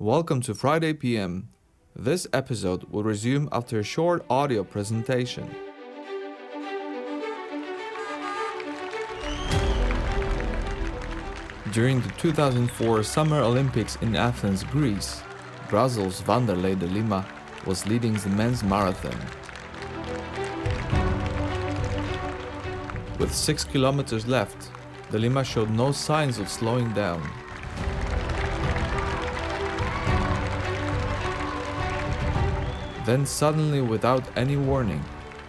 Welcome to Friday PM. This episode will resume after a short audio presentation. During the 2004 Summer Olympics in Athens, Greece, Brazil's Vanderlei de Lima was leading the men's marathon. With 6 kilometers left, de Lima showed no signs of slowing down. Then suddenly, without any warning,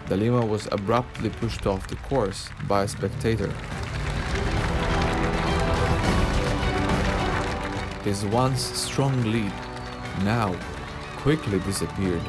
de Lima was abruptly pushed off the course by a spectator. His once strong lead now quickly disappeared.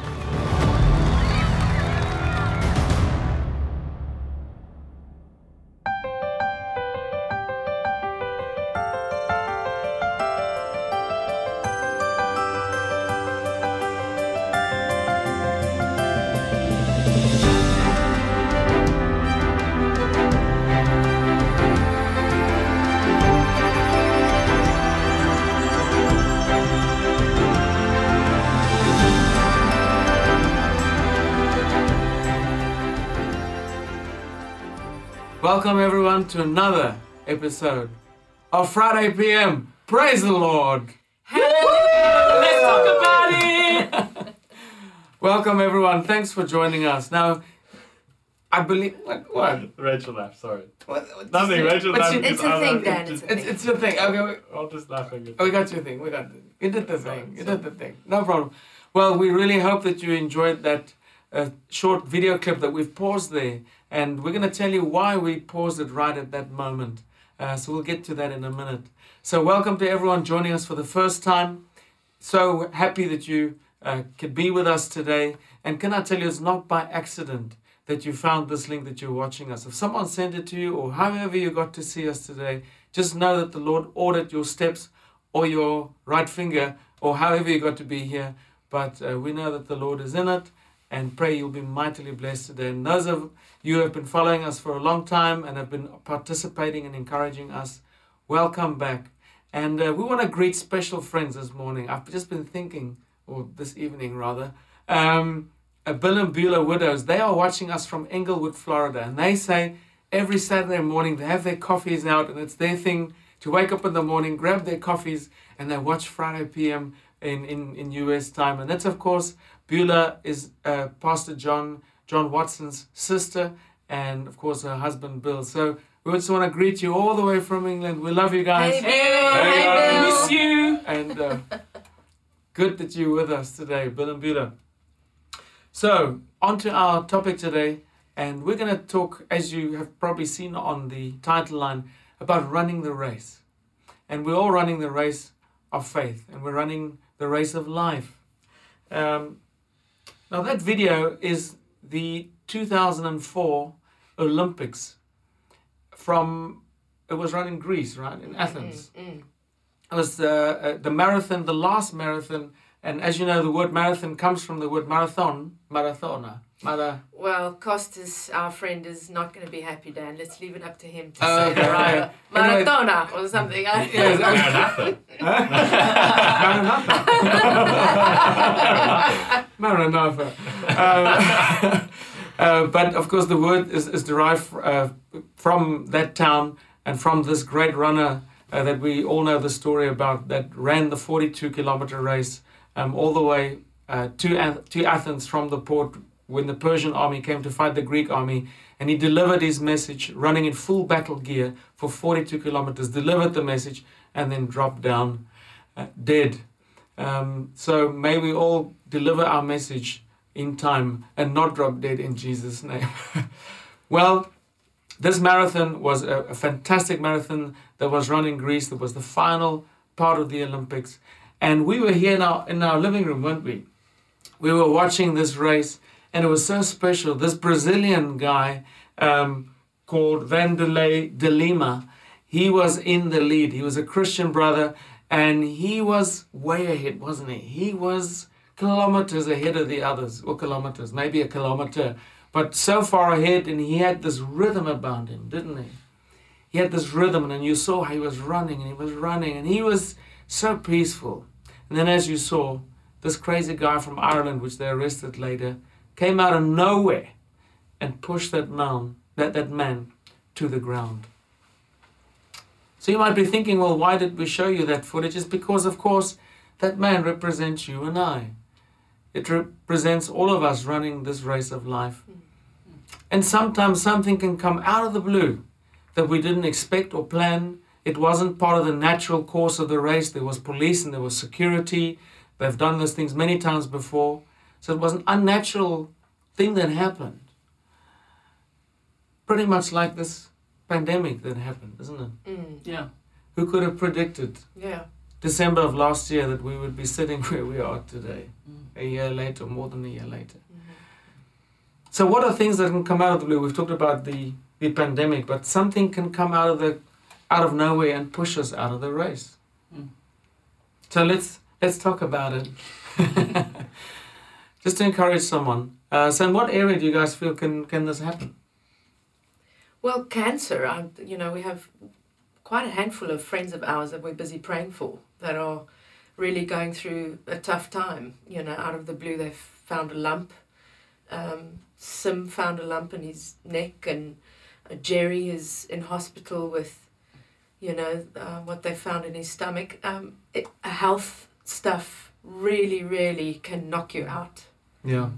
Welcome everyone to another episode of Friday PM. Praise the Lord. Let's talk about it. Welcome everyone. Thanks for joining us. Now, I believe what? what? Rachel laughed, sorry. what, what Nothing, Rachel laughed. your- because It's a I thing, laughed. Dan, it's a It's, it's your thing. Okay, we, I'm just laughing. oh, we got your thing. We got it. You did the Sorry, thing. You did the thing. No problem. Well, we really hope that you enjoyed that uh, short video clip that we've paused there, and we're going to tell you why we paused it right at that moment. Uh, so we'll get to that in a minute. So welcome to everyone joining us for the first time. So happy that you uh, could be with us today. And can I tell you, it's not by accident that you found this link that you're watching us. If someone sent it to you or however you got to see us today, just know that the Lord ordered your steps or your right finger or however you got to be here. But uh, we know that the Lord is in it and pray you'll be mightily blessed today. And those of you have been following us for a long time and have been participating and encouraging us, welcome back. And uh, we want to greet special friends this morning. I've just been thinking, or this evening rather, um, Bill and Beulah Widows, they are watching us from Englewood, Florida. And they say every Saturday morning they have their coffees out and it's their thing to wake up in the morning, grab their coffees, and they watch Friday PM in, in, in US time. And that's, of course, Beulah is uh, Pastor John, John Watson's sister, and of course her husband Bill. So we just want to greet you all the way from England. We love you guys. Hey, Bill. Hey, Hey, guys. Bill. Miss you. And uh, good that you're with us today, Bill and Beulah. So, on to our topic today, and we're going to talk, as you have probably seen on the title line, about running the race. And we're all running the race of faith, and we're running the race of life. Um, now, that video is the 2004 Olympics from, it was run in Greece, right? In Athens. Mm, It was uh, uh, the marathon, the last marathon. And as you know, the word marathon comes from the word marathon, marathona. Mara, Well, Costas, our friend, is not going to be happy, Dan. Let's leave it up to him to Oh, say okay, the right right. Anyway- maratona or something. I- Maranatha. Um, uh, but of course, the word is, is derived uh, from that town and from this great runner uh, that we all know the story about that ran the 42 kilometer race um, all the way uh, to, Ath- to Athens from the port when the Persian army came to fight the Greek army. And he delivered his message running in full battle gear for 42 kilometers, delivered the message, and then dropped down uh, dead. Um, so may we all deliver our message in time and not drop dead in Jesus' name. well, this marathon was a, a fantastic marathon that was run in Greece. That was the final part of the Olympics. And we were here in our, in our living room, weren't we? We were watching this race, and it was so special. This Brazilian guy um, called Vanderlei de Lima, he was in the lead. He was a Christian brother, and he was way ahead, wasn't he? He was kilometers ahead of the others, or kilometers, maybe a kilometer, but so far ahead, and he had this rhythm about him, didn't he? He had this rhythm, and you saw how he was running, and he was running, and he was so peaceful. And then, as you saw, this crazy guy from Ireland, which they arrested later, came out of nowhere and pushed that man, that, that man to the ground. So you might be thinking, well, why did we show you that footage? It's because, of course, that man represents you and I. It represents all of us running this race of life. And sometimes something can come out of the blue that we didn't expect or plan. It wasn't part of the natural course of the race. There was police and there was security. They've done those things many times before. So it was an unnatural thing that happened. Pretty much like this pandemic that happened, isn't it? Mm. Yeah. Who could have predicted Yeah. December of last year that we would be sitting where we are today, Mm. a year later, more than a year later? Mhm. So, what are things that can come out of the blue? We've talked about the, the pandemic, but something can come out of the out of nowhere and push us out of the race. Mm. So let's let's talk about it. Just to encourage someone. Uh, so, in what area do you guys feel can can this happen? Well, cancer, I, you know, we have quite a handful of friends of ours that we're busy praying for that are really going through a tough time. You know, out of the blue, they've found a lump. Um, Sim found a lump in his neck, and uh, Jerry is in hospital with, you know, uh, what they found in his stomach. Um, it, health stuff really, really can knock you out. Yeah.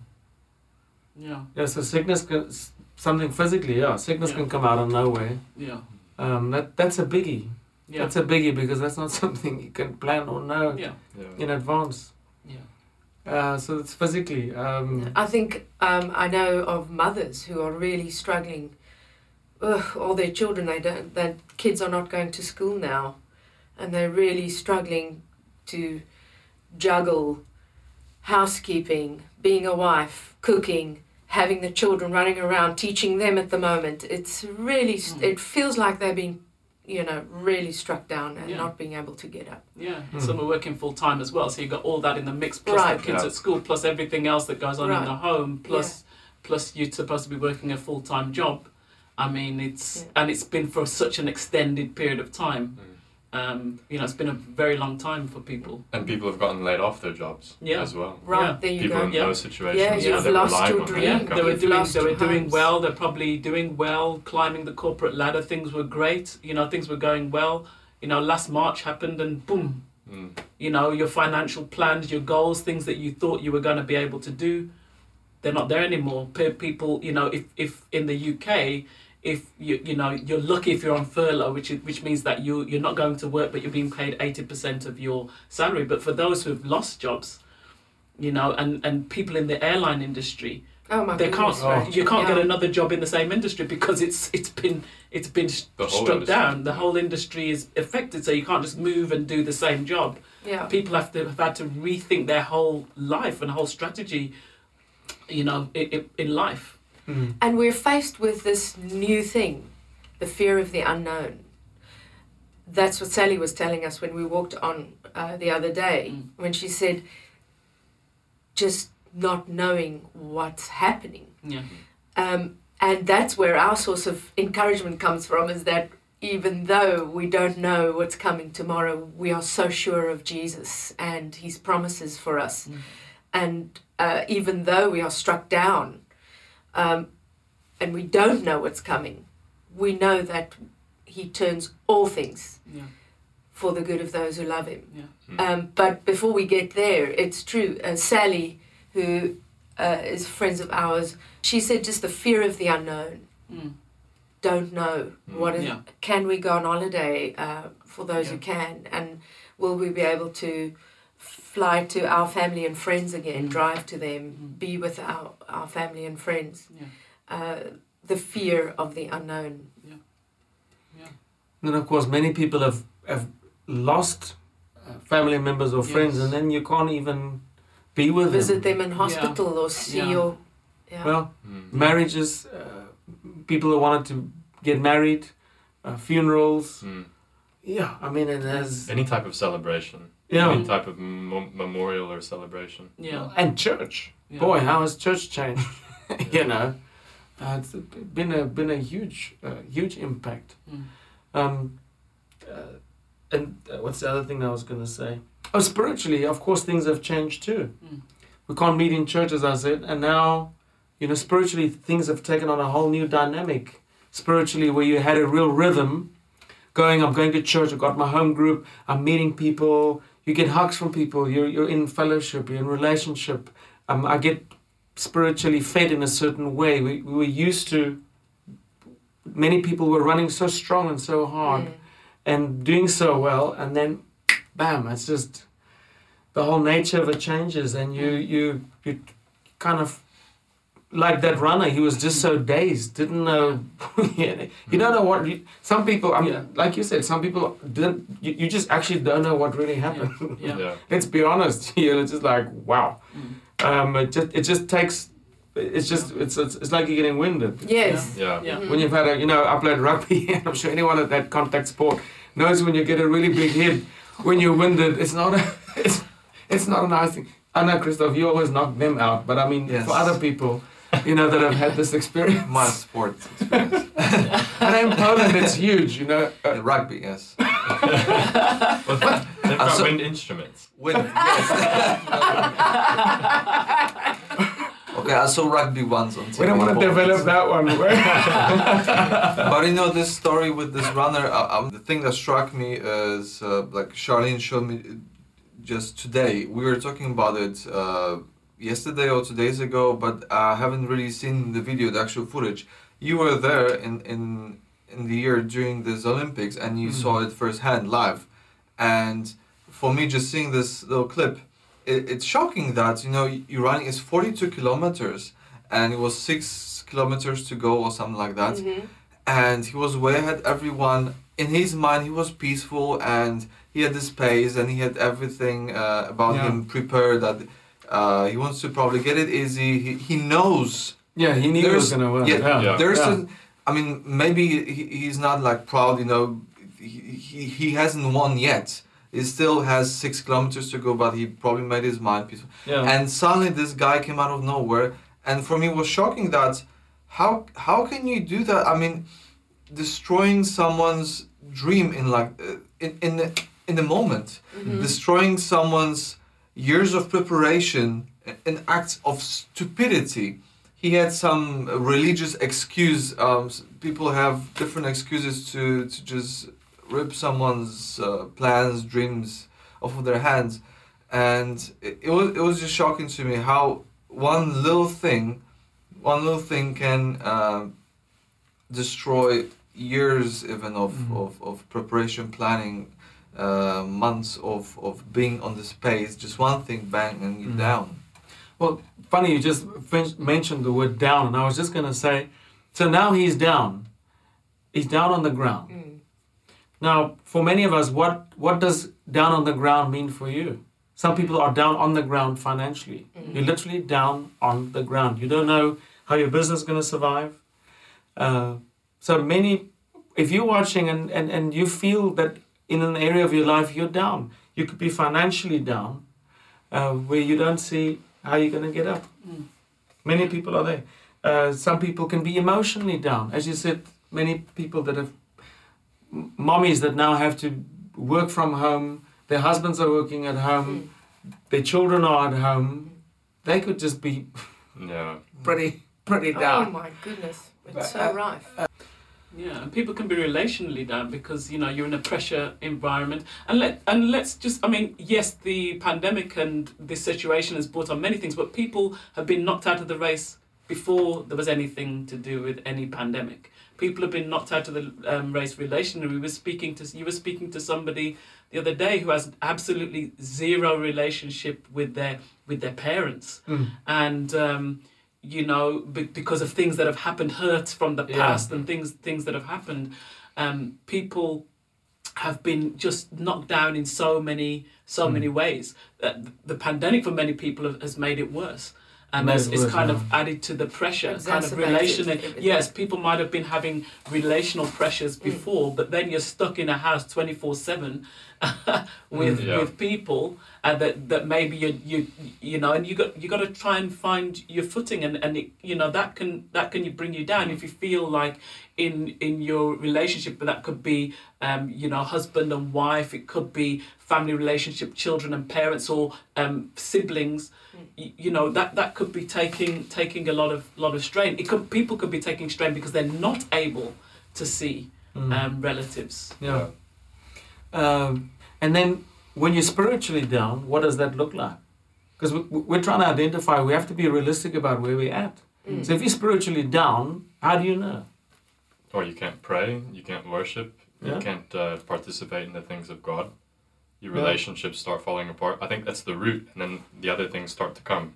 Yeah. Yeah. So sickness can s- something physically. Yeah, sickness Yeah. can come out of nowhere. Yeah. Um, that that's a biggie. Yeah. That's a biggie because that's not something you can plan or know Yeah. in advance. Yeah. Uh, so it's physically. Um, I think um, I know of mothers who are really struggling. Ugh, all their children, they don't. Their kids are not going to school now, and they're really struggling to juggle housekeeping, being a wife, cooking, having the children running around, teaching them at the moment. It's really. Mm. It feels like they're being, you know, really struck down and Yeah. not being able to get up. Yeah, Mm. some are working full time as well, so you've got all that in the mix, plus Right. the kids Yeah. at school, plus everything else that goes on Right. in the home, plus plus you're supposed to be working a full time job. I mean, it's Yeah. and it's been for such an extended period of time. Um, you know, it's been a very long time for people. And people have gotten laid off their jobs Yeah. as well. Right Yeah. there, you People go. in Yeah. those situations, Yeah, you know, you've they're lost your dream. Yeah, they were doing they were doing well. They're probably doing well, climbing the corporate ladder. Things were great. You know, things were going well. You know, last March happened, and boom, Mm. you know your financial plans your goals things that you thought you were going to be able to do they're not there anymore people you know if, if in the uk if you you know you're lucky if you're on furlough which is, which means that you you're not going to work but you're being paid 80% of your salary but for those who've lost jobs you know and and people in the airline industry Oh my they can't Oh. you can't Yeah. get another job in the same industry because it's it's been it's been s- struck industry. down the whole industry is affected so you can't just move and do the same job Yeah. people have to have had to rethink their whole life and whole strategy you know in, in, in life mm. And we're faced with this new thing, the fear of the unknown. That's what Sally was telling us when we walked on uh, the other day, Mm. when she said, just not knowing what's happening. yeah Um, and that's where our source of encouragement comes from is that even though we don't know what's coming tomorrow, we are so sure of Jesus and his promises for us. Mm. And uh, even though we are struck down um, and we don't know what's coming, we know that he turns all things yeah for the good of those who love him. yeah Um, but before we get there, it's true. Uh, Sally, who uh, is friends of ours, she said just the fear of the unknown. mm. Don't know Mm. what is. Yeah. Can we go on holiday uh, for those who can, and will we be able to fly to our family and friends again, Mm. drive to them, Mm. be with our our family and friends? yeah Uh, the fear of the unknown. yeah Then of course many people have have lost uh, family members or friends, Yes. and then you can't even be with Visit them. them in hospital or see Yeah. your. Yeah. Well, Mm. marriages, uh, people who wanted to get married, uh, funerals. Mm. Yeah, I mean, it has. Any type of celebration. Yeah. Any type of mo- memorial or celebration. yeah And church. yeah Boy, how has church changed? you know, uh, it's been a been a huge uh, huge impact. Mm. Um, uh, and uh, what's the other thing I was going to say? Oh, spiritually, of course, things have changed too. Mm. We can't meet in church, as I said, and now, you know, spiritually, things have taken on a whole new dynamic. Spiritually, where you had a real rhythm, going, I'm going to church, I've got my home group, I'm meeting people, you get hugs from people, you're, you're in fellowship, you're in relationship. Um, I get spiritually fed in a certain way. We, we were used to, many people were running so strong and so hard Mm. and doing so well, and then bam, it's just the whole nature of it changes, and you you you kind of like that runner. He was just so dazed, didn't know. you don't know what. You, some people, I mean, Yeah. like you said, some people didn't. You, you just actually don't know what really happened. Yeah. Yeah. Let's be honest. You're just like wow. Mm. Um, it just it just takes. It's just it's it's, it's like you're getting winded Yes. Yeah. Yeah. when you've had a you know I played rugby and I'm sure anyone at that contact sport knows when you get a really big hit when you're winded it's not a it's, it's not a nice thing I know Christoph you always knock them out but I mean Yes. for other people you know that I've had this experience My sports experience. and in Poland it's huge you know uh, In rugby, yes. But they've Uh, got so- wind instruments. Win. Yes. okay, I saw rugby once on TV. we don't want to develop that one but you know this story with this runner. Uh, um, the thing that struck me is uh, like Charlene showed me uh, just today. We were talking about it uh, yesterday or two days ago, but I haven't really seen the video, the actual footage. You were there in in in the year during this Olympics, and you Mm. saw it firsthand live. And for me, just seeing this little clip, it, it's shocking that you know running is forty two kilometers, and it was six kilometers to go or something like that Mhm. and he was way ahead everyone in his mind he was peaceful and he had this pace and he had everything uh, about Yeah. him prepared that uh, he wants to probably get it. Easy he, he knows. Yeah he knew he was gonna win. yeah, yeah, Yeah. there's Yeah. a, I mean maybe he, he's not like proud you know. He, he, he hasn't won yet. He still has six kilometers to go but he probably made his mind peaceful. Yeah. and suddenly this guy came out of nowhere and for me it was shocking that how how can you do that? I mean destroying someone's dream in like uh, in in the, in the moment. Mhm. destroying someone's years of preparation an act of stupidity he had some religious excuse um, people have different excuses to to just rip someone's uh, plans dreams off of their hands and it, it was it was just shocking to me how one little thing one little thing can um, destroy years even of, Mhm. of, of preparation planning uh, months of, of being on this pace just one thing bang and you're Mhm. down Well, funny you just fin- mentioned the word down, and I was just going to say, so now he's down. He's down on the ground. Mm. Now, for many of us, what what does down on the ground mean for you? Some people are down on the ground financially. You're literally down on the ground. You don't know how your business is going to survive. Uh, so many, if you're watching and, and, and you feel that in an area of your life you're down, you could be financially down, uh, where you don't see how you're going to get up. Mm. Many people are there. Uh, some people can be emotionally down. As you said, many people that have m- mommies that now have to work from home, their husbands are working at home, their children are at home. They could just be Yeah. pretty, pretty down. Oh my goodness, But, it's so uh, rife. Yeah, and people can be relationally down because you know you're in a pressure environment, and let and let's just I mean yes, the pandemic and this situation has brought on many things, but people have been knocked out of the race before there was anything to do with any pandemic. People have been knocked out of the um, race relationally. We were speaking to you were speaking to somebody the other day who has absolutely zero relationship with their with their parents Mm. and um, you know be- because of things that have happened hurt from the Yeah. past and things things that have happened um, people have been just knocked down in so many so Mm. many ways that the pandemic for many people have, has made it worse and it's, it it's worse, kind yeah. of added to the pressure kind of Exacerbated relation yes people might have been having relational pressures Mm. before but then you're stuck in a house 24 7 with Mm. Yeah. with people and that that maybe you you you know and you got you got to try and find your footing and and it, you know that can that can bring you down if you feel like in in your relationship but that could be um you know husband and wife it could be family relationship children and parents or um siblings you, you know that that could be taking taking a lot of lot of strain it could people could be taking strain because they're not able to see Mm. um relatives yeah. Um, and then when you're spiritually down, what does that look like? Because we, we're trying to identify, we have to be realistic about where we're at. Mm. So if you're spiritually down, how do you know? Or you can't pray, you can't worship, Yeah. you can't uh, participate in the things of God. Your Yeah. relationships start falling apart. I think that's the root, and then the other things start to come.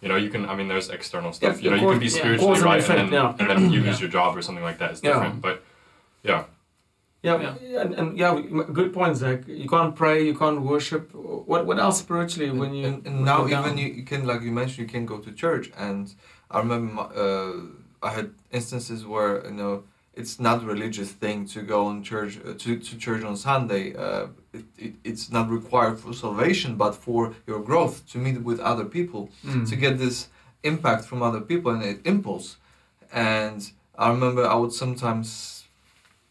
You know, you can. I mean, there's external stuff. Yeah, you know, of you can course, be yeah. spiritually Cause and right, effect, and then yeah. and then you Yeah. lose your job or something like that. It's Yeah. different, but yeah, Yeah, And, and yeah, good point, Zach. You can't pray, you can't worship. What what else spiritually when you and, and when now down? even you, you can like you mentioned you can go to church and I remember my, uh, I had instances where you know it's not religious thing to go on church uh, to, to church on Sunday uh, it, it, it's not required for salvation but for your growth to meet with other people Mm. to get this impact from other people and an impulse and I remember I would sometimes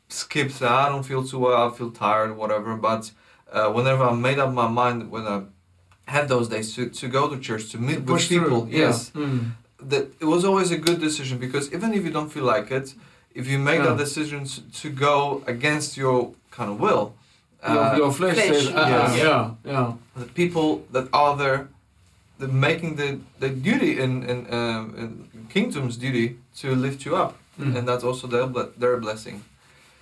skip say I don't feel too well I feel tired whatever but uh, whenever I made up my mind when I had those days to, to go to church to meet with people through. yes Yeah. Mm. that it was always a good decision because even if you don't feel like it if you make Yeah. that decision to, to go against your kind of will your, uh, your flesh, flesh, says, uh, yes. yeah, yeah. the people that are there the making the, the duty in, in, um, in kingdom's duty to lift you up Mm. and that's also their, their blessing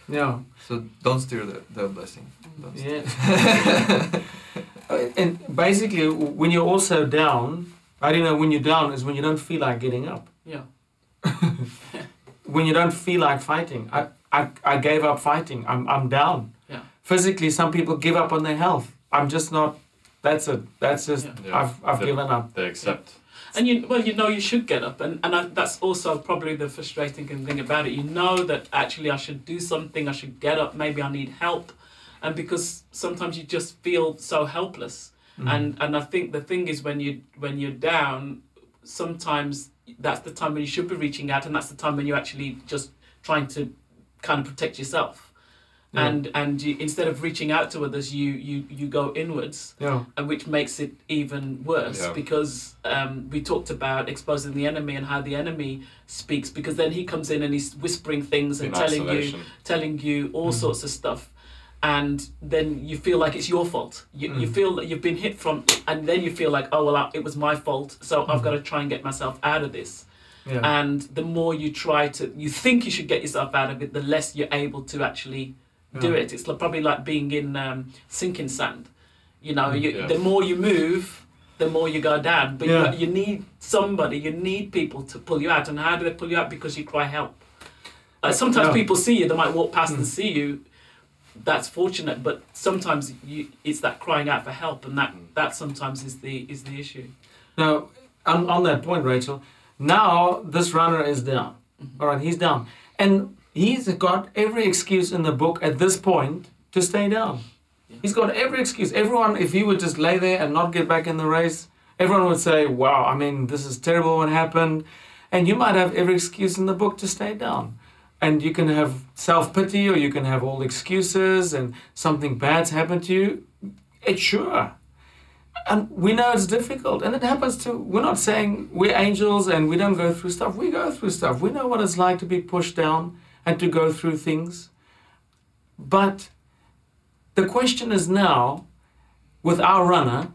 yeah. so don't steer the, their blessing Don't. Yeah. Uh, and basically, when you're also down, I don't know, when you're down is when you don't feel like getting up. yeah When you don't feel like fighting. I, I, I gave up fighting. I'm, I'm down. Yeah. Physically, some people give up on their health. I'm just not. That's it. That's just. Yeah. Yeah. I've, I've The- given up. they accept. And you, well, you know, you should get up, and and I, that's also probably the frustrating thing about it. You know that actually I should do something. I should get up. Maybe I need help, and because sometimes you just feel so helpless. Mm. And and I think the thing is when you when you're down, sometimes that's the time when you should be reaching out, and that's the time when you're actually just trying to kind of protect yourself. Yeah. And and you, instead of reaching out to others, you you you go inwards Yeah. and which makes it even worse Yeah. because um, we talked about exposing the enemy and how the enemy speaks because then he comes in and he's whispering things and In telling you telling you all Mhm. sorts of stuff and then you feel like it's your fault you, you Mm. feel that you've been hit from and then you feel like oh well I, it was my fault so i've Mhm. got to try and get myself out of this Yeah. and the more you try to you think you should get yourself out of it the less you're able to actually do it it's probably like being in um, sinking sand you know Mm. you, Yeah. the more you move the more you go down but Yeah. you, you need somebody you need people to pull you out and how do they pull you out because you cry help uh, sometimes Yeah. people see you they might walk past and Mm. see you that's fortunate but sometimes you, it's that crying out for help and that Mm. that sometimes is the is the issue Now, on, on that point, Rachel, now this runner is down. Mhm. All right, he's down. And he's got every excuse in the book at this point to stay down. Yeah. He's got every excuse. Everyone, if he would just lay there and not get back in the race, everyone would say, wow, I mean, this is terrible what happened. And you might have every excuse in the book to stay down. And you can have self pity or you can have all excuses and something bad's happened to you. It's sure. And we know it's difficult, and it happens to. We're not saying we're angels and we don't go through stuff. We go through stuff. We know what it's like to be pushed down and to go through things. But the question is now, with our runner,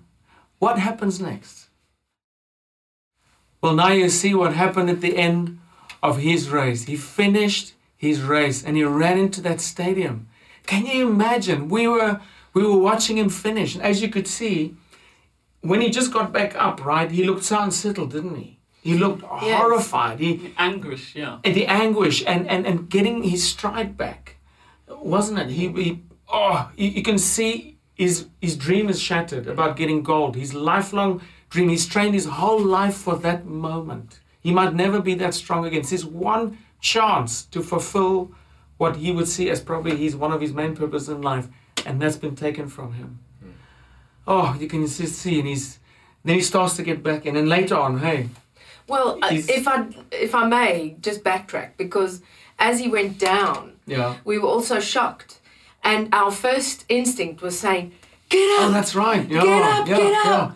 what happens next? Well, now you see what happened at the end of his race. He finished his race and he ran into that stadium. Can you imagine? We were we were watching him finish, and as you could see, when he just got back up, right, he looked so unsettled, didn't he? He looked Yes. horrified. He anguish yeah and the anguish and, and, and getting his stride back, wasn't it? He, he oh, you, you can see his his dream is shattered about getting gold. His lifelong dream. He's trained his whole life for that moment. He might never be that strong again. It's his one chance to fulfill what he would see as probably his one of his main purposes in life, and that's been taken from him. Hmm. Oh, you can just see, and he's then he starts to get back in, and later on, hey, Well, uh, He's- if I if I may just backtrack because as he went down, yeah, we were also shocked, and our first instinct was saying, "Get up, oh, that's right, yeah, get up, yeah, get yeah.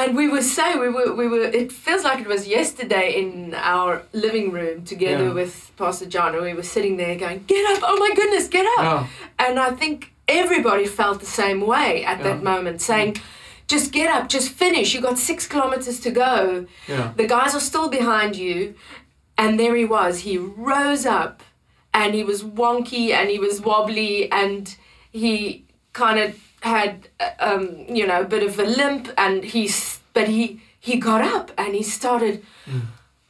And we were saying we were we were. It feels like it was yesterday in our living room together with Pastor John, and we were sitting there going, "Get up! Oh my goodness, get up!" And I think everybody felt the same way at that moment, saying, "Just get up, just finish. You got six kilometers to go." yeah. The guys are still behind you. And there he was. He rose up and he was wonky and he was wobbly and he kind of had, um, you know, a bit of a limp and he's, but he, he got up and he started.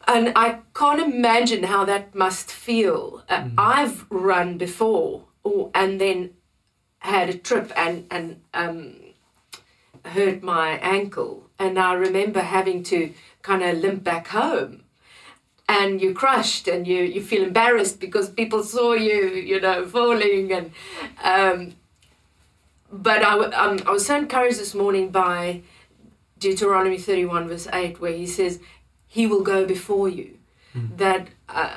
And I can't imagine how that must feel. Uh, I've run before or, and then had a trip and, and um, hurt my ankle. And I remember having to kind of limp back home. And you're crushed and you, you feel embarrassed because people saw you, you know, falling. And um, But I, um, I was so encouraged this morning by Deuteronomy 31, verse 8, where he says, He will go before you. That uh,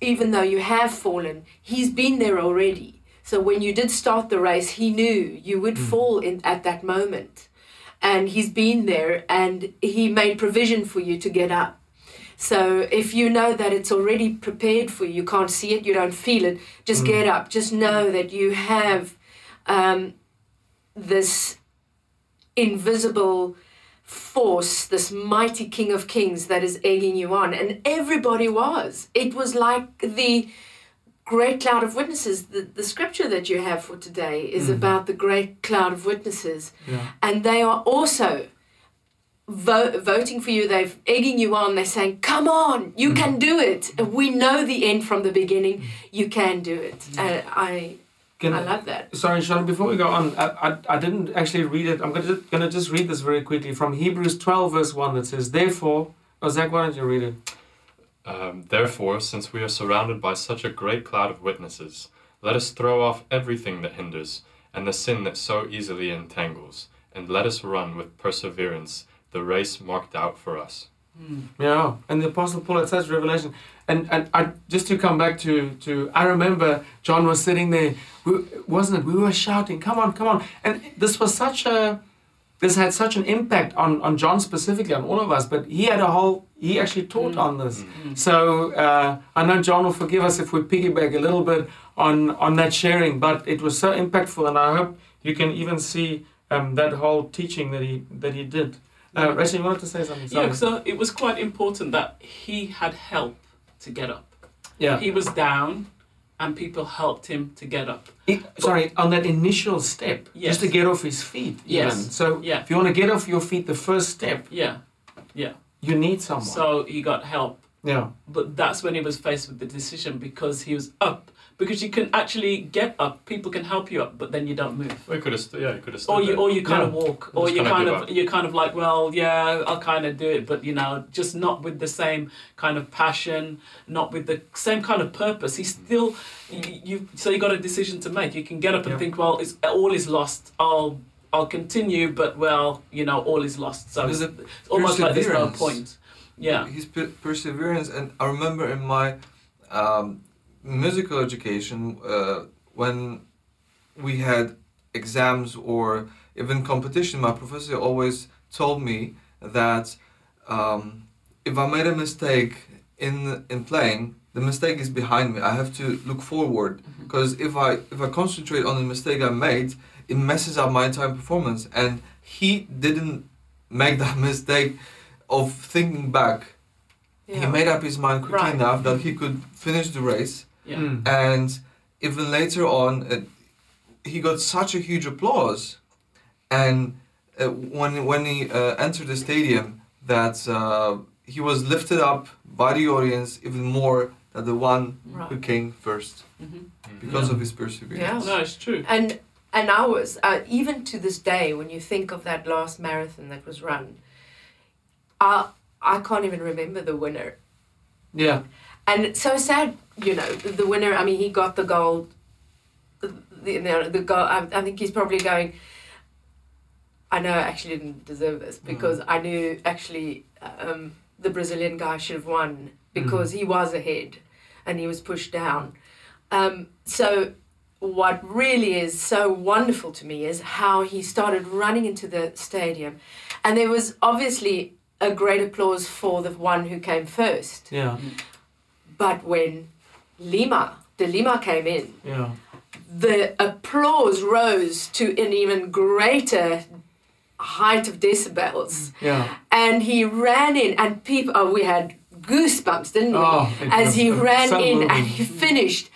even though you have fallen, He's been there already. So when you did start the race, He knew you would fall in, at that moment and he's been there and he made provision for you to get up. So if you know that it's already prepared for you, you can't see it, you don't feel it, just get up. Just know that you have um, this invisible force, this mighty King of Kings that is egging you on. And everybody was. It was like the great cloud of witnesses. The, the scripture that you have for today is mm-hmm. about the great cloud of witnesses Yeah. and they are also vo- voting for you. They're egging you on. They're saying, "Come on, you mm. can do it. We know the end from the beginning. Mm. You can do it." Mm. And I, Can- I love that. Sorry, Sean, before we go on, I, I, I didn't actually read it. I'm gonna, gonna just read this very quickly from Hebrews 12, verse 1 that says, Therefore, oh, Zach, why don't you read it? Um, Therefore, since we are surrounded by such a great cloud of witnesses, let us throw off everything that hinders and the sin that so easily entangles, and let us run with perseverance the race marked out for us. Yeah, and the Apostle Paul, it says Revelation. And, and I, just to come back to, to, I remember John was sitting there, we, wasn't it? We were shouting, come on, come on. And this was such a, this had such an impact on, on John specifically, on all of us, but he had a whole, he actually taught on this. So uh, I know John will forgive us if we piggyback a little bit on, on that sharing, but it was so impactful, and I hope you can even see um, that whole teaching that he, that he did. Uh, Rachel, you wanted to say something? Yeah, so it was quite important that he had help to get up. yeah. He was down, and people helped him to get up. It- sorry, on that initial step, Yes. just to get off his feet. Yes. Even. So Yeah. if you want to get off your feet, the first step, Yeah, yeah. you need someone. So he got help, yeah. but that's when he was faced with the decision because he was up. Because you can actually get up, people can help you up, but then you don't move. Well, you could have, st- yeah, you could have. stood Or you, there. or you kind Yeah. of walk, or you kinda kind give of, up. you're kind of like, well, yeah, I'll kind of do it, but you know, just not with the same kind of passion, not with the same kind of purpose. He's still, you, you so you got a decision to make. You can get up and Yeah. think, well, it's all is lost. I'll, I'll continue, but well, you know, all is lost. So it's, almost like there's no point. Yeah. his per- perseverance and i remember in my um, musical education uh, when we had exams or even competition my professor always told me that um, if i made a mistake in in playing the mistake is behind me. I have to look forward. Because if i if i concentrate on the mistake i made it messes up my entire performance. And he didn't make that mistake of thinking back. He made up his mind quickly Right. enough that he could finish the race Yeah. Mm. and even later on uh, he got such a huge applause and uh, when when he uh, entered the stadium that uh, he was lifted up by the audience even more than the one who came first hmm because Yeah. of his perseverance Yeah. No, it's true. And and I was uh, even to this day when you think of that last marathon that was run, I I can't even remember the winner. Yeah. And it's so sad, you know, the, the winner. I mean, he got the gold, the the, the guy. I, I think he's probably going. I know I actually didn't deserve this because I knew actually um, the Brazilian guy should have won because he was ahead and he was pushed down. Um, so what really is so wonderful to me is how he started running into the stadium, and there was obviously a great applause for the one who came first. Yeah. But when Lima, De Lima came in, Yeah. the applause rose to an even greater height of decibels. Yeah. And he ran in, and people, oh, we had goosebumps, didn't we? Oh, it As he ran so in moving. and he finished.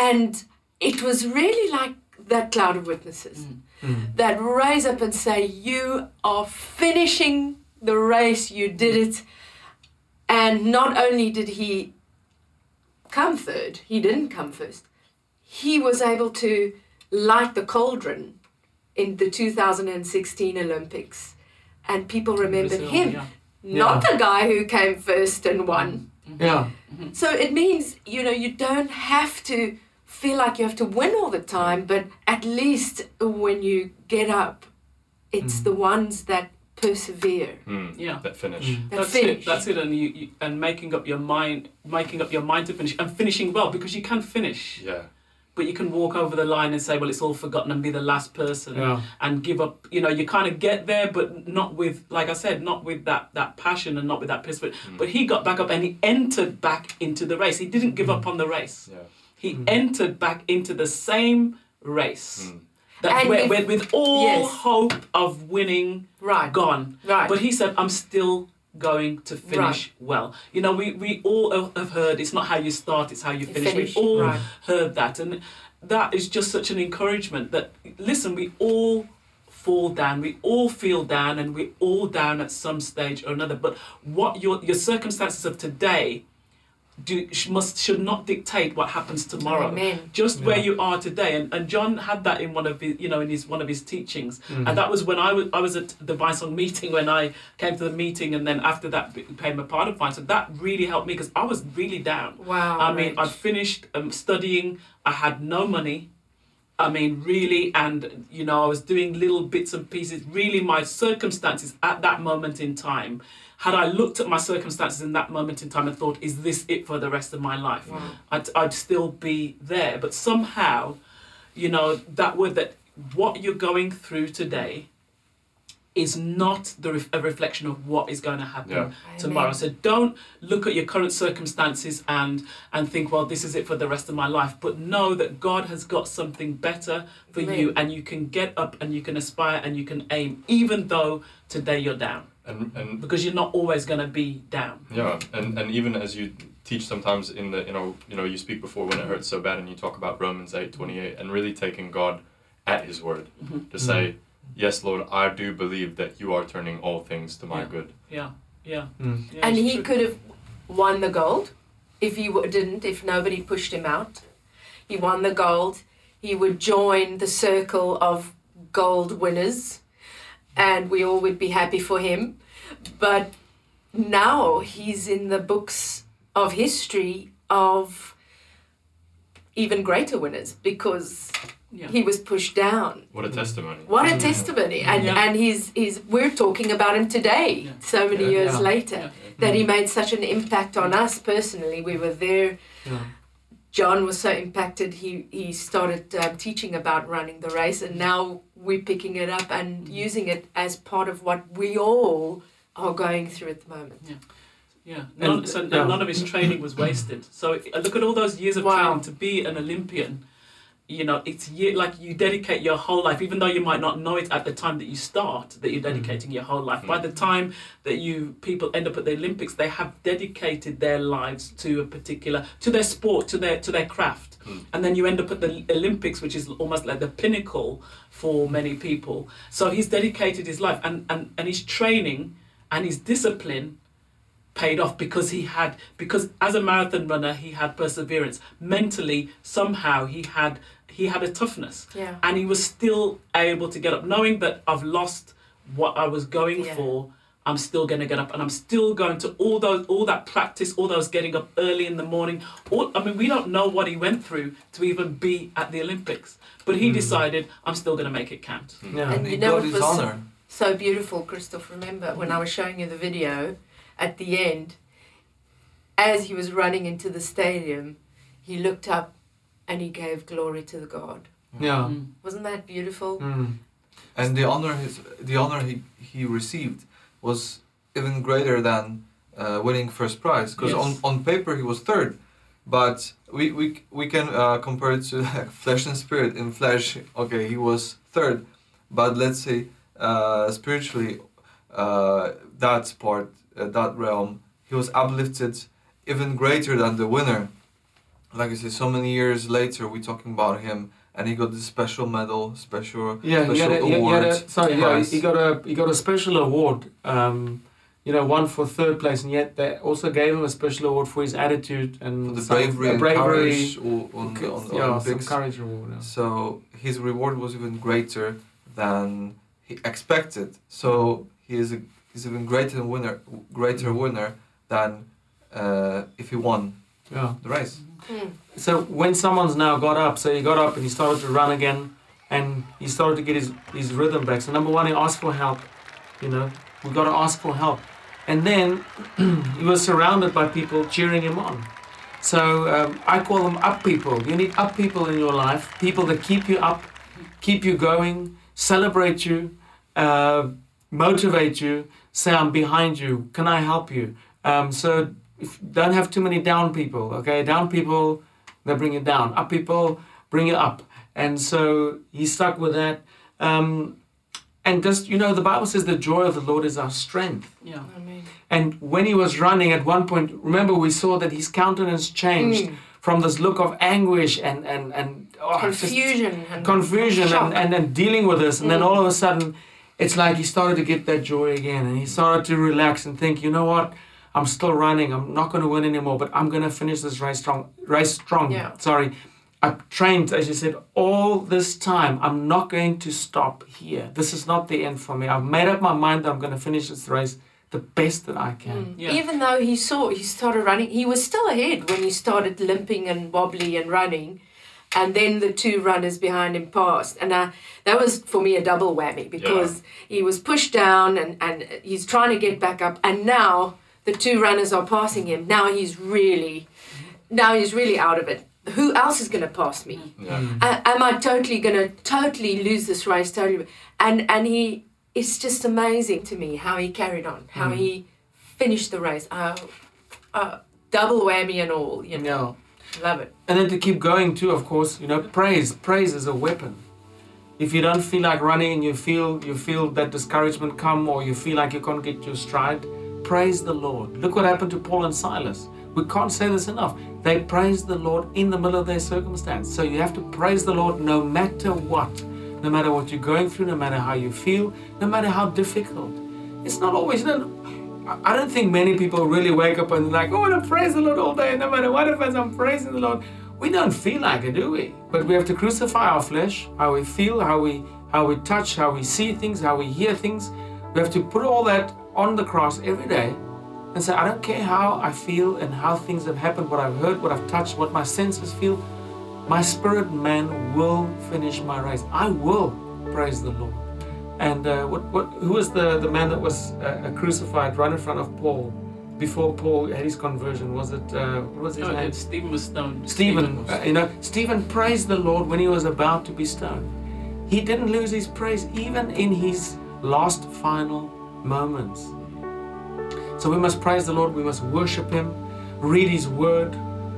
And it was really like that cloud of witnesses Mm. that rise up and say, You are finishing the race, you did it. And not only did he come third, he didn't come first, he was able to light the cauldron in the 2016 Olympics. And people remembered Brazil, him, yeah. not the guy who came first and won. Yeah. So it means, you know, you don't have to feel like you have to win all the time, but at least when you get up, it's the ones that persevere. Mm, Yeah. That finish. Mm. That That's finish. it. That's it. And you, you and making up your mind, making up your mind to finish, and finishing well because you can finish, Yeah. but you can walk over the line and say, "Well, it's all forgotten," and be the last person, Yeah. and give up. You know, you kind of get there, but not with, like I said, not with that that passion and not with that perseverance. But he got back up and he entered back into the race. He didn't give up on the race. Yeah. He entered back into the same race. That And with, with, with all Yes. hope of winning Right. gone. Right. But he said, I'm still going to finish well. You know, we, we all have heard it's not how you start, it's how you You finish. finish, We've all right. heard that. And that is just such an encouragement that, listen, we all fall down, we all feel down, and we're all down at some stage or another. But what your, your circumstances of today do must should not dictate what happens tomorrow. Amen. just where you are today. And, and john had that in one of his you know in his one of his teachings. Mm. and that was when i was i was at the Vinesong meeting when i came to the meeting. And then after that became a part of Vinesong that really helped me because i was really down. Wow. i mean i'd finished um, studying. I had no money. I mean, really, and you know, I was doing little bits and pieces. Really, my circumstances at that moment in time, had I looked at my circumstances in that moment in time and thought, is this it for the rest of my life? Wow. I'd, I'd still be there. But somehow, you know, that word that what you're going through today is not the ref- a reflection of what is going to happen Yeah. tomorrow. Amen. So don't look at your current circumstances and and think, well, this is it for the rest of my life. But know that God has got something better for you, and you can get up and you can aspire and you can aim, even though today you're down, And and because you're not always going to be down. Yeah, and, and even as you teach sometimes in the you know you know you speak before when it hurts so bad and you talk about Romans eight twenty eight and really taking God at His word Mhm. to say yes Lord I do believe that you are turning all things to my Yeah. good. Yeah, yeah. Mm. yeah and he true. could have won the gold if he didn't, if nobody pushed him out. He won the gold. He would join the circle of gold winners, and we all would be happy for him. But now he's in the books of history of even greater winners because Yeah. he was pushed down. What a testimony. What a testimony! And Yeah. and he's he's we're talking about him today, Yeah. so many Yeah. years Yeah. later, Yeah. that he made such an impact on us personally. We were there. Yeah. John was so impacted. He he started um, teaching about running the race, and now we're picking it up and using it as part of what we all are going through at the moment. Yeah, none, And- so yeah. none of his training was wasted. So if- look at all those years of Wow. training to be an Olympian. You know, it's year, like you dedicate your whole life, even though you might not know it at the time that you start, that you're dedicating your whole life. By the time that you people end up at the Olympics, they have dedicated their lives to a particular, to their sport, to their to their craft, Mm. Hmm. and then you end up at the Olympics, which is almost like the pinnacle for many people. So he's dedicated his life, and and and his training and his discipline paid off because he had because as a marathon runner he had perseverance mentally somehow he had he had a toughness Yeah. and he was still able to get up knowing that i've lost what i was going Yeah. for I'm still going to get up and I'm still going to all those all that practice, all those getting up early in the morning. All I mean, we don't know what he went through to even be at the Olympics, but he decided I'm still going to make it count. Yeah. And And he you know got his was- honor. So beautiful, Christoph. Remember when I was showing you the video at the end, as he was running into the stadium, he looked up and he gave glory to the God. Yeah. Mm. Wasn't that beautiful? Mm. and the honor his the honor he, he received was even greater than uh, winning first prize. Because Yes. on, on paper he was third. But we we, we can uh, compare it to like flesh and spirit. In flesh okay he was third. But let's say uh, spiritually uh, that part uh, that realm he was uplifted even greater than the winner. Like I said so many years later we're talking about him and he got this special medal special Yeah, he special had a, he, he award had a sorry, yeah, he got a he got a special award. Um, you know, one for third place, and yet they also gave him a special award for his attitude and for the some- bravery and bravery, courage on, on the yeah, some Olympics. courage award. yeah. So his reward was even greater than he expected. So he is a, he's even greater winner, greater winner than uh, if he won Yeah. the race. Mm. So when someone's now got up, so he got up and he started to run again, and he started to get his, his rhythm back. So number one, he asked for help. You know, we got to ask for help, and then he was surrounded by people cheering him on. So um, I call them up people. You need up people in your life, people that keep you up, keep you going, celebrate you, uh, motivate you, say I'm behind you. Can I help you? Um, so if don't have too many down people. Okay, down people they bring you down. Up people bring you up. And so he stuck with that. Um, and just you know, the Bible says the joy of the Lord is our strength. Yeah. I mean, And when he was running at one point, remember we saw that his countenance changed Mm. from this look of anguish and and and oh, confusion and confusion shock. and, and then dealing with this and then Mm. all of a sudden it's like he started to get that joy again and he started to relax and think you know what i'm still running. I'm not going to win anymore but i'm going to finish this race strong race strong. Yeah. sorry. I've trained as you said all this time. I'm not going to stop here. This is not the end for me. I've made up my mind that i'm going to finish this race the best that i can. Mm. Yeah. Even though he saw he started running, he was still ahead when he started limping and wobbly and running, and then the two runners behind him passed, and uh, that was for me a double whammy because he was pushed down and and he's trying to get back up, and now the two runners are passing him. Now he's really, now he's really out of it. Who else is going to pass me? Yeah. A- am I totally gonna totally lose this race? Totally, and and he, it's just amazing to me how he carried on, how Mm. he finished the race. Uh, uh, double whammy and all, you know. yeah Love it. And then to keep going too, of course, you know, praise. Praise is a weapon. If you don't feel like running and you feel you feel that discouragement come or you feel like you can't get your stride, praise the Lord. Look what happened to Paul and Silas. We can't say this enough. They praised the Lord in the middle of their circumstance. So you have to praise the Lord no matter what. No matter what you're going through, no matter how you feel, no matter how difficult. It's not always you know, I- I don't think many people really wake up and like, oh, I want to praise the Lord all day, no matter what happens, I'm praising the Lord. We don't feel like it, do we? But we have to crucify our flesh, how we feel, how we how we touch, how we see things, how we hear things. We have to put all that on the cross every day and say, I don't care how I feel and how things have happened, what I've heard, what I've touched, what my senses feel. My spirit man will finish my race. I will praise the Lord. And uh, what, what, who was the, the man that was uh, crucified right in front of Paul before Paul had his conversion? Was it, uh, what was his No, name? Stephen was stoned. Stephen, was- uh, you know, Stephen praised the Lord when he was about to be stoned. He didn't lose his praise even in his last final moments. So we must praise the Lord, we must worship Him, read His Word,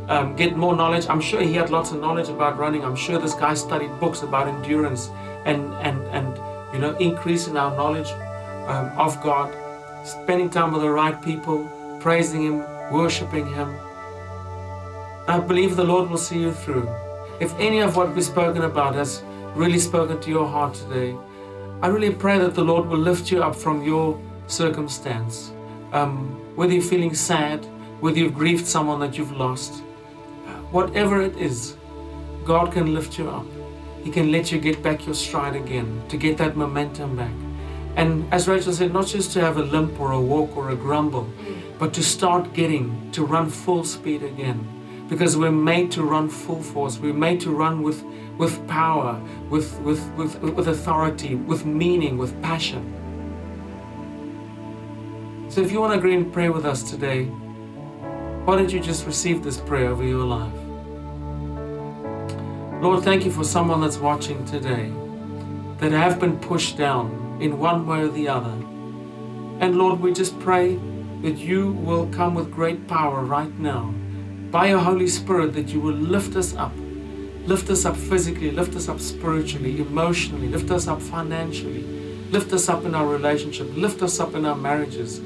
um, get more knowledge. I'm sure he had lots of knowledge about running. I'm sure this guy studied books about endurance and, and, and you know, increasing our knowledge um, of God, spending time with the right people, praising Him, worshiping Him. I believe the Lord will see you through. If any of what we've spoken about has really spoken to your heart today, I really pray that the Lord will lift you up from your circumstance. Um, whether you're feeling sad, whether you've grieved someone that you've lost, whatever it is, God can lift you up. He can let you get back your stride again, to get that momentum back. And as Rachel said, not just to have a limp or a walk or a grumble, but to start getting to run full speed again. Because we're made to run full force. We're made to run with, with power, with, with, with, with authority, with meaning, with passion. So if you want to agree and pray with us today, why don't you just receive this prayer over your life? Lord, thank you for someone that's watching today that have been pushed down in one way or the other. And Lord, we just pray that you will come with great power right now by your Holy Spirit, that you will lift us up. Lift us up physically, lift us up spiritually, emotionally, lift us up financially, lift us up in our relationship, lift us up in our marriages.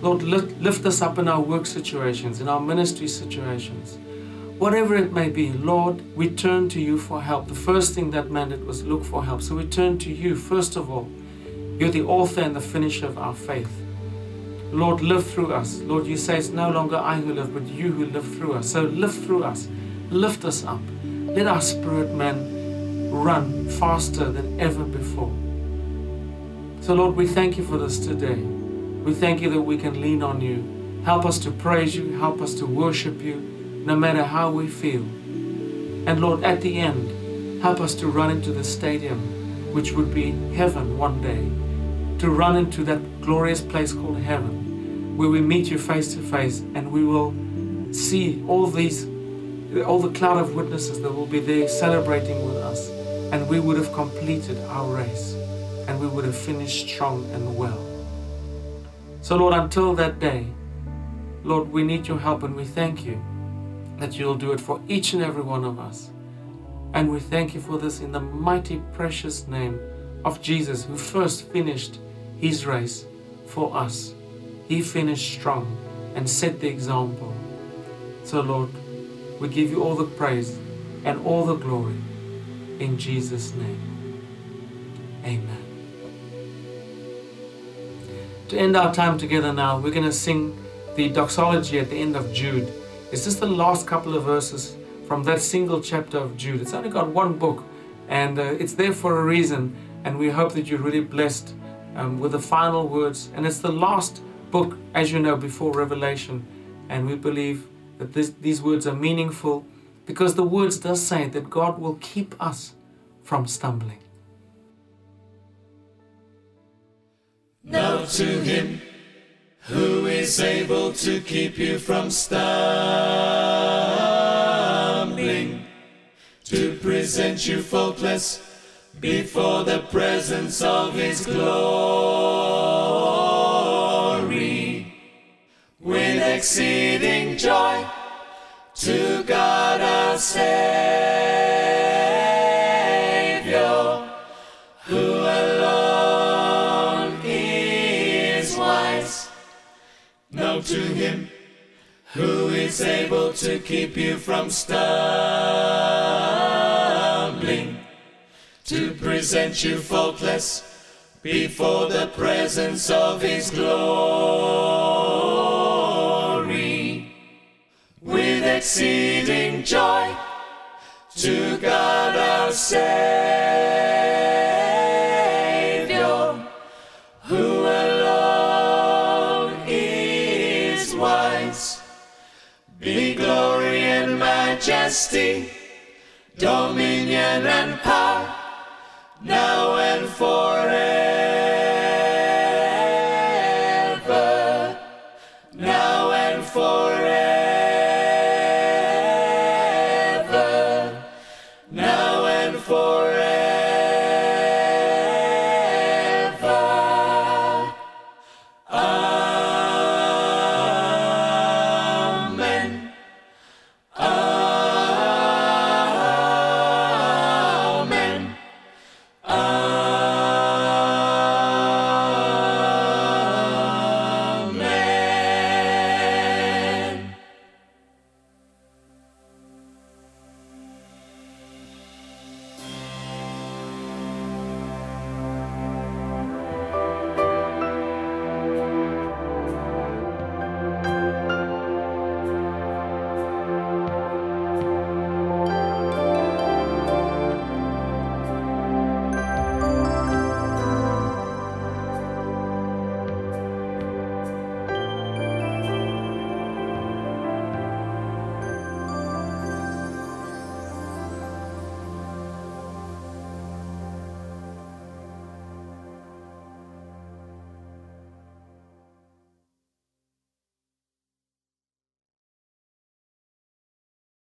Lord, lift, lift us up in our work situations, in our ministry situations. Whatever it may be, Lord, we turn to you for help. The first thing that man did was look for help. So we turn to you, first of all. You're the author and the finisher of our faith. Lord, live through us. Lord, you say it's no longer I who live, but you who live through us. So live through us. Lift us up. Let our spirit man run faster than ever before. So, Lord, we thank you for this today. We thank you that we can lean on you. Help us to praise you. Help us to worship you, no matter how we feel. And Lord, at the end, help us to run into the stadium, which would be heaven one day to run into that glorious place called heaven, where we meet you face to face and we will see all these, all the cloud of witnesses that will be there celebrating with us. And we would have completed our race and we would have finished strong and well. So, Lord, until that day, Lord, we need your help and we thank you that you'll do it for each and every one of us. And we thank you for this in the mighty, precious name of Jesus, who first finished his race for us. He finished strong and set the example. So, Lord, we give you all the praise and all the glory in Jesus' name. Amen. To end our time together now, we're going to sing the doxology at the end of Jude. It's just the last couple of verses from that single chapter of Jude. It's only got one book, and uh, it's there for a reason. And we hope that you're really blessed um, with the final words. And it's the last book, as you know, before Revelation. And we believe that this, these words are meaningful because the words does say that God will keep us from stumbling. Now to him who is able to keep you from stumbling, to present you faultless before the presence of his glory with exceeding joy to God our Savior, who alone is wise. Now to him who is able to keep you from stumbling to present you faultless before the presence of his glory exceeding joy to God our Savior, who alone is wise. Be glory and majesty, dominion